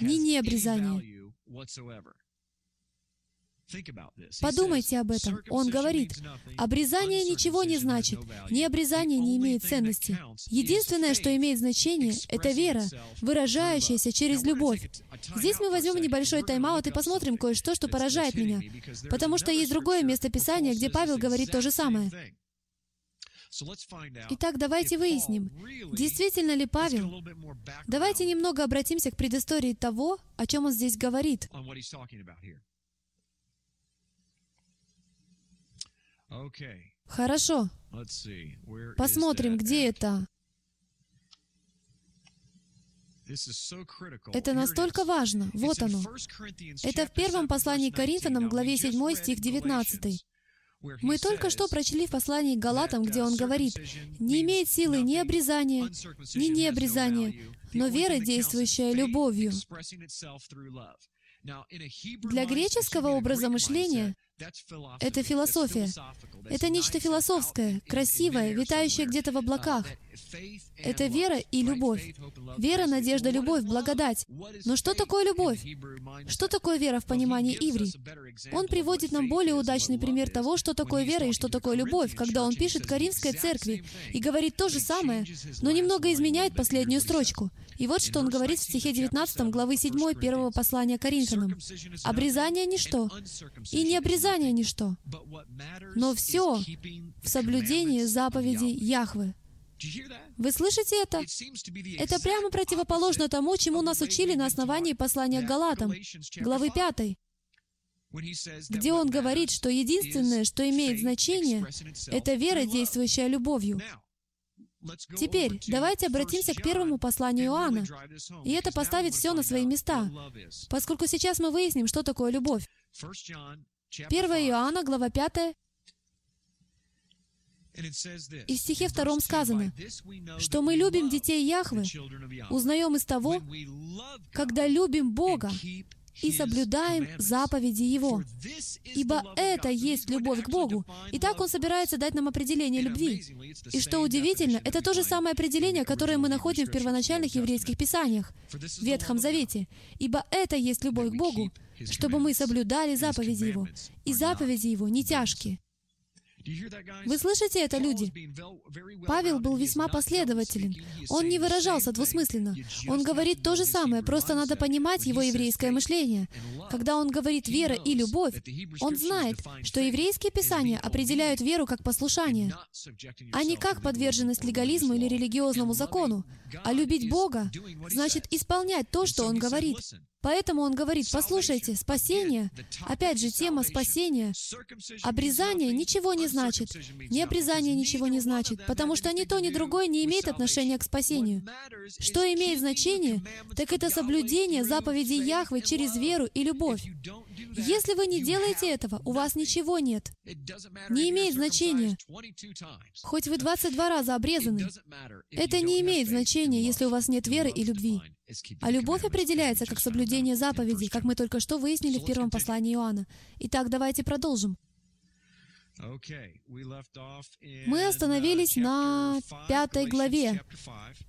ни необрезание. Подумайте об этом. Он говорит, обрезание ничего не значит, необрезание не имеет ценности. Единственное, что имеет значение, это вера, выражающаяся через любовь. Здесь мы возьмем небольшой тайм-аут и посмотрим кое-что, что поражает меня, потому что есть другое место Писания, где Павел говорит то же самое. Итак, давайте выясним, действительно ли Павел... Давайте немного обратимся к предыстории того, о чем он здесь говорит. Хорошо. Посмотрим, где это. Это настолько важно. Вот оно. Это в первом послании к Коринфянам, главе 7, стих 19. Мы только что прочли в послании к Галатам, где он говорит, «Не имеет силы ни обрезания, ни необрезания, но вера, действующая любовью». Для греческого образа мышления это философия. Это нечто философское, красивое, витающее где-то в облаках. Это вера и любовь. Вера, надежда, любовь, благодать. Но что такое любовь? Что такое вера в понимании Иври? Он приводит нам более удачный пример того, что такое вера и что такое любовь, когда он пишет Каримской церкви и говорит то же самое, но немного изменяет последнюю строчку. И вот что он говорит в стихе 19 главы 7 первого послания Коринфянам. «Обрезание — ничто, и не обрезание — ничто, но все в соблюдении заповедей Яхвы». Вы слышите это? Это прямо противоположно тому, чему нас учили на основании послания к Галатам, главы 5, где он говорит, что единственное, что имеет значение, это вера, действующая любовью. Теперь давайте обратимся к первому посланию Иоанна, и это поставит все на свои места, поскольку сейчас мы выясним, что такое любовь. 1 Иоанна, глава 5, и в стихе втором сказано, что мы любим детей Яхвы, узнаем из того, когда любим Бога и соблюдаем заповеди Его. Ибо это есть любовь к Богу. И так Он собирается дать нам определение любви. И что удивительно, это то же самое определение, которое мы находим в первоначальных еврейских писаниях, в Ветхом Завете. Ибо это есть любовь к Богу, чтобы мы соблюдали заповеди Его. И заповеди Его не тяжкие. Вы слышите это, люди? Павел был весьма последователен. Он не выражался двусмысленно. Он говорит то же самое, просто надо понимать его еврейское мышление. Когда он говорит «вера» и «любовь», он знает, что еврейские писания определяют веру как послушание, а не как подверженность легализму или религиозному закону. А любить Бога значит исполнять то, что Он говорит. Поэтому он говорит, послушайте, спасение, опять же, тема спасения, обрезание ничего не значит, не обрезание ничего не значит, потому что ни то, ни другое не имеет отношения к спасению. Что имеет значение, так это соблюдение заповедей Яхвы через веру и любовь. Если вы не делаете этого, у вас ничего нет. Не имеет значения. Хоть вы 22 раза обрезаны, это не имеет значения, если у вас нет веры и любви. А любовь определяется как соблюдение заповедей, как мы только что выяснили в первом послании Иоанна. Итак, давайте продолжим. Мы остановились на пятой главе.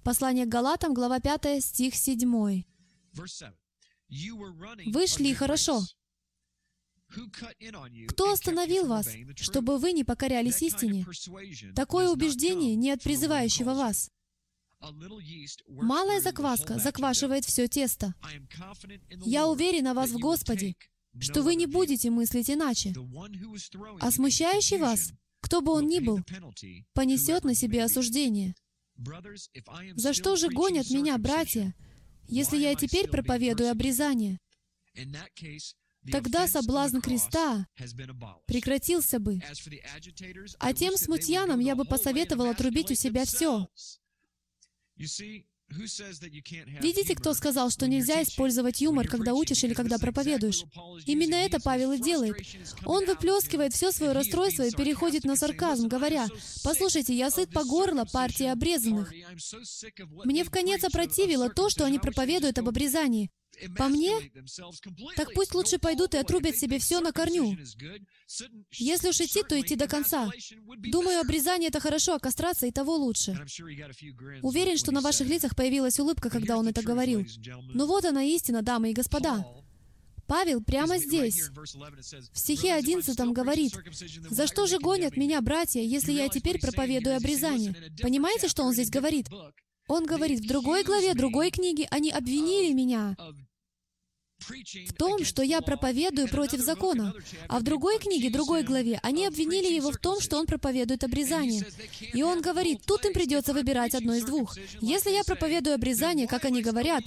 Послание к Галатам, глава 5, стих 7. Вы шли хорошо. Кто остановил вас, чтобы вы не покорялись истине? Такое убеждение не от призывающего вас. Малая закваска заквашивает все тесто. Я уверен о вас в Господе, что вы не будете мыслить иначе. А смущающий вас, кто бы он ни был, понесет на себе осуждение. За что же гонят меня, братья, если я теперь проповедую обрезание? Тогда соблазн креста прекратился бы. А тем смутьянам я бы посоветовал отрубить у себя все. Видите, кто сказал, что нельзя использовать юмор, когда учишь или когда проповедуешь? Именно это Павел и делает. Он выплескивает все свое расстройство и переходит на сарказм, говоря, «Послушайте, я сыт по горло партии обрезанных. Мне в конец опротивило то, что они проповедуют об обрезании. По мне, так пусть лучше пойдут и отрубят себе все на корню. Если уж идти, то идти до конца. Думаю, обрезание — это хорошо, а кастрация — и того лучше. Уверен, что на ваших лицах появилась улыбка, когда он это говорил. Но вот она истина, дамы и господа. Павел прямо здесь, в стихе 11 говорит, «За что же гонят меня, братья, если я теперь проповедую обрезание?» Понимаете, что он здесь говорит? Он говорит, в другой главе другой книги они обвинили меня в том, что я проповедую против закона. А в другой книге, другой главе, они обвинили его в том, что он проповедует обрезание. И он говорит, тут им придется выбирать одно из двух. Если я проповедую обрезание, как они говорят,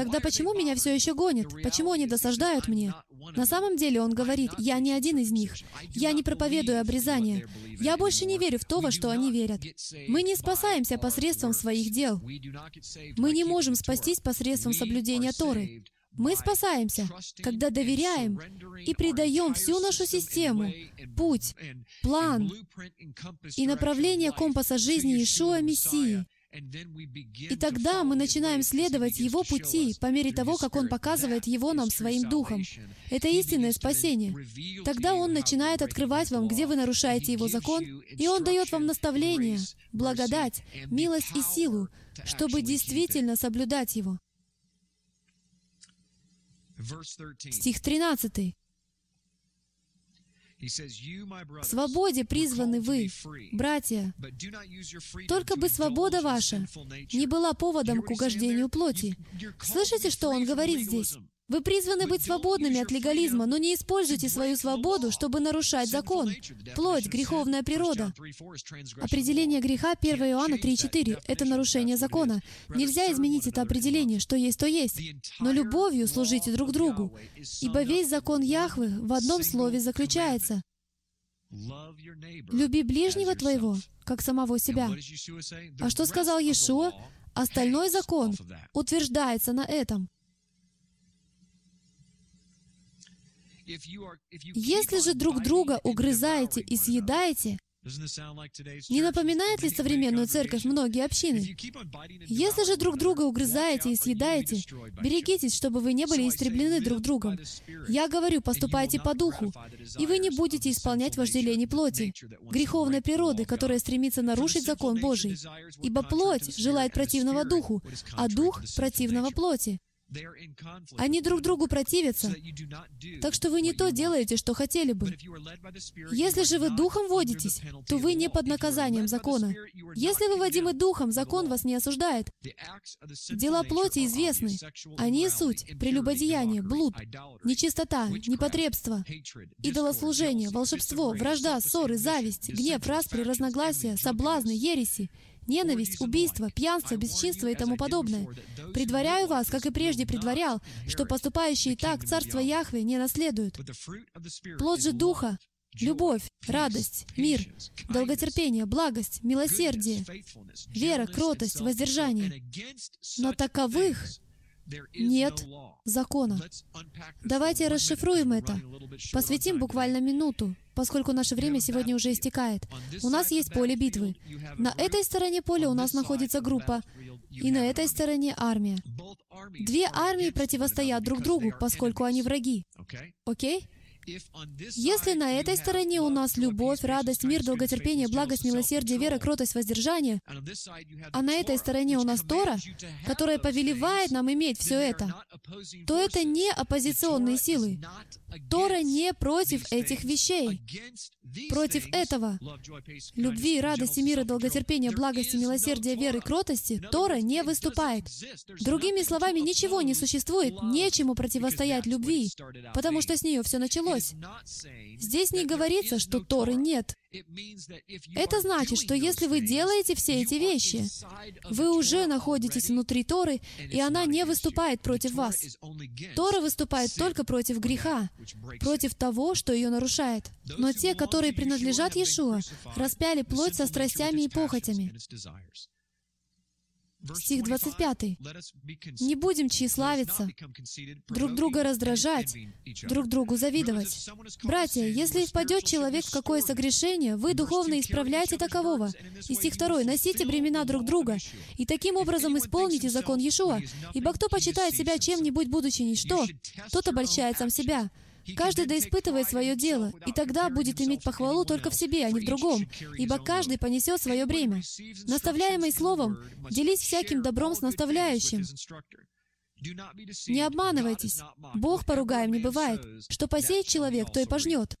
Тогда почему меня все еще гонят? Почему они досаждают мне? На самом деле он говорит, я не один из них. Я не проповедую обрезание. Я больше не верю в то, во что они верят. Мы не спасаемся посредством своих дел. Мы не можем спастись посредством соблюдения Торы. Мы спасаемся, когда доверяем и предаем всю нашу систему, путь, план и направление компаса жизни Иешуа Мессии — и тогда мы начинаем следовать Его пути по мере того, как Он показывает Его нам своим Духом. Это истинное спасение. Тогда Он начинает открывать вам, где вы нарушаете Его закон, и Он дает вам наставление, благодать, милость и силу, чтобы действительно соблюдать Его. Стих 13. К свободе призваны вы, братья. Только бы свобода ваша не была поводом к угождению плоти. Слышите, что он говорит здесь? Вы призваны быть свободными от легализма, но не используйте свою свободу, чтобы нарушать закон. Плоть, греховная природа. Определение греха 1 Иоанна 3.4 — это нарушение закона. Нельзя изменить это определение, что есть, то есть. Но любовью служите друг другу. Ибо весь закон Яхвы в одном слове заключается. «Люби ближнего твоего, как самого себя». А что сказал Иешуа? Остальной закон утверждается на этом. Если же друг друга угрызаете и съедаете, не напоминает ли современную церковь многие общины? Если же друг друга угрызаете и съедаете, берегитесь, чтобы вы не были истреблены друг другом. Я говорю, поступайте по духу, и вы не будете исполнять вожделение плоти, греховной природы, которая стремится нарушить закон Божий. Ибо плоть желает противного духу, а дух — противного плоти. Они друг другу противятся, так что вы не то делаете, что хотели бы. Если же вы духом водитесь, то вы не под наказанием закона. Если вы водимы духом, закон вас не осуждает. Дела плоти известны. Они суть — прелюбодеяние, блуд, нечистота, непотребство, идолослужение, волшебство, вражда, ссоры, зависть, гнев, распри, разногласия, соблазны, ереси, ненависть, убийство, пьянство, бесчинство и тому подобное. Предваряю вас, как и прежде предварял, что поступающие так Царство Яхве не наследуют. Плод же Духа любовь, радость, мир, долготерпение, благость, милосердие, вера, кротость, воздержание. Но таковых нет закона. Давайте расшифруем это. Посвятим буквально минуту, поскольку наше время сегодня уже истекает. У нас есть поле битвы. На этой стороне поля у нас находится группа, и на этой стороне армия. Две армии противостоят друг другу, поскольку они враги. Окей? Okay? Если на этой стороне у нас любовь, радость, мир, долготерпение, благость, милосердие, вера, кротость, воздержание, а на этой стороне у нас Тора, которая повелевает нам иметь все это, то это не оппозиционные силы. Тора не против этих вещей. Против этого любви, радости, мира, долготерпения, благости, милосердия, веры, кротости Тора не выступает. Другими словами, ничего не существует, нечему противостоять любви, потому что с нее все началось. Здесь не говорится, что Торы нет. Это значит, что если вы делаете все эти вещи, вы уже находитесь внутри Торы, и она не выступает против вас. Тора выступает только против греха, против того, что ее нарушает. Но те, которые принадлежат Иешуа, распяли плоть со страстями и похотями. Стих 25. «Не будем тщеславиться, друг друга раздражать, друг другу завидовать. Братья, если впадет человек в какое согрешение, вы духовно исправляйте такового». И стих 2. «Носите бремена друг друга, и таким образом исполните закон Иешуа. Ибо кто почитает себя чем-нибудь, будучи ничто, тот обольщает сам себя». Каждый да испытывает свое дело, и тогда будет иметь похвалу только в себе, а не в другом, ибо каждый понесет свое бремя. Наставляемый словом, делись всяким добром с наставляющим. Не обманывайтесь. Бог поругаем не бывает. Что посеет человек, то и пожнет.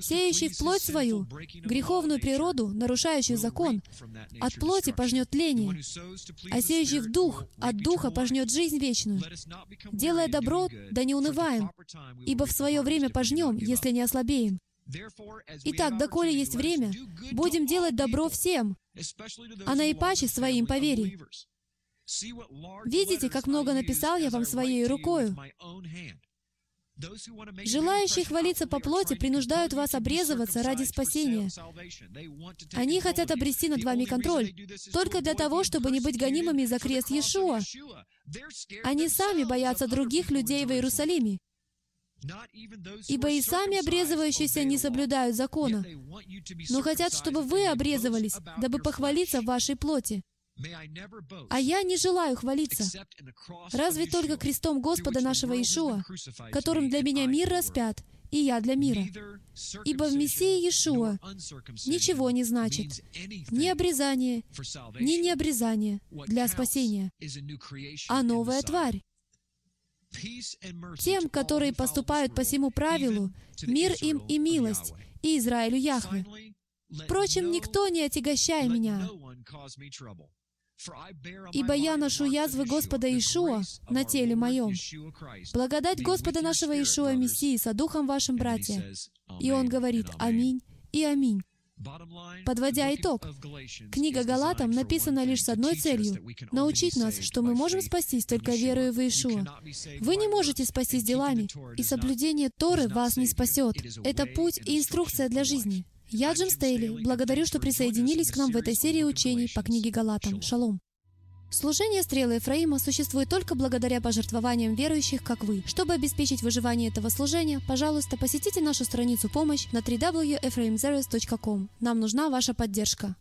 Сеющий в плоть свою, греховную природу, нарушающий закон, от плоти пожнет тление, а сеющий в дух, от духа пожнет жизнь вечную. Делая добро, да не унываем, ибо в свое время пожнем, если не ослабеем. Итак, доколе есть время, будем делать добро всем, а наипаче своим по вере. Видите, как много написал я вам своей рукою? Желающие хвалиться по плоти принуждают вас обрезываться ради спасения. Они хотят обрести над вами контроль только для того, чтобы не быть гонимыми за крест Иешуа. Они сами боятся других людей в Иерусалиме. Ибо и сами обрезывающиеся не соблюдают закона, но хотят, чтобы вы обрезывались, дабы похвалиться в вашей плоти. А я не желаю хвалиться, разве только крестом Господа нашего Иешуа, которым для меня мир распят, и я для мира. Ибо в Мессии Иешуа ничего не значит. ни обрезание, ни необрезание для спасения, а новая тварь. Тем, которые поступают по всему правилу, мир им и милость, и Израилю Яхве. Впрочем, никто не отягощай меня, Ибо я ношу язвы Господа Ишуа на теле моем. Благодать Господа нашего Ишуа Мессии со Духом вашим, братья. И он говорит «Аминь» и «Аминь». Подводя итог, книга Галатам написана лишь с одной целью — научить нас, что мы можем спастись только верою в Иешуа. Вы не можете спастись делами, и соблюдение Торы вас не спасет. Это путь и инструкция для жизни. Я Джим Стейли. Благодарю, что присоединились к нам в этой серии учений по книге Галатам. Шалом. Служение Стрелы Ефраима существует только благодаря пожертвованиям верующих, как вы. Чтобы обеспечить выживание этого служения, пожалуйста, посетите нашу страницу «Помощь» на www.ephraimzeros.com. Нам нужна ваша поддержка.